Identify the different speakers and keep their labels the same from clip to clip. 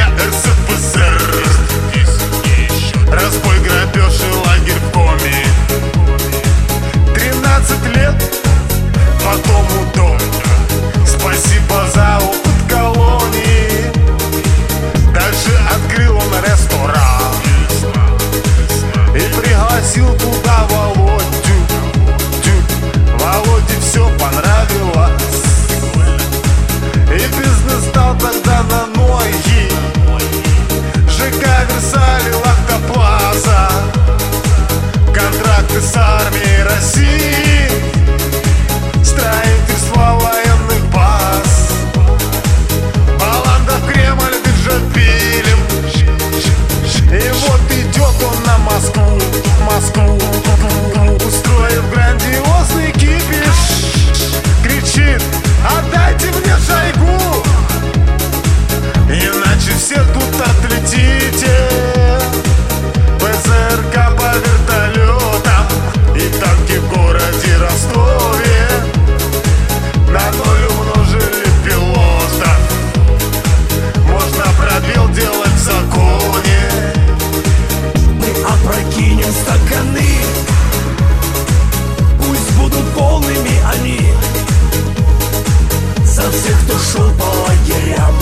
Speaker 1: РСФСР? Разбой, грабеж лагерь в коме. Тринадцать лет, потом удом Спасибо за опыт колонии. Дальше открыл он ресторан. России Строительство военных баз. Баланда в Кремль бензопилим И вот идет он на Москву, Москву.
Speaker 2: пошел по лагерям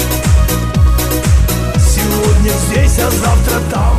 Speaker 2: Сегодня здесь, а завтра там.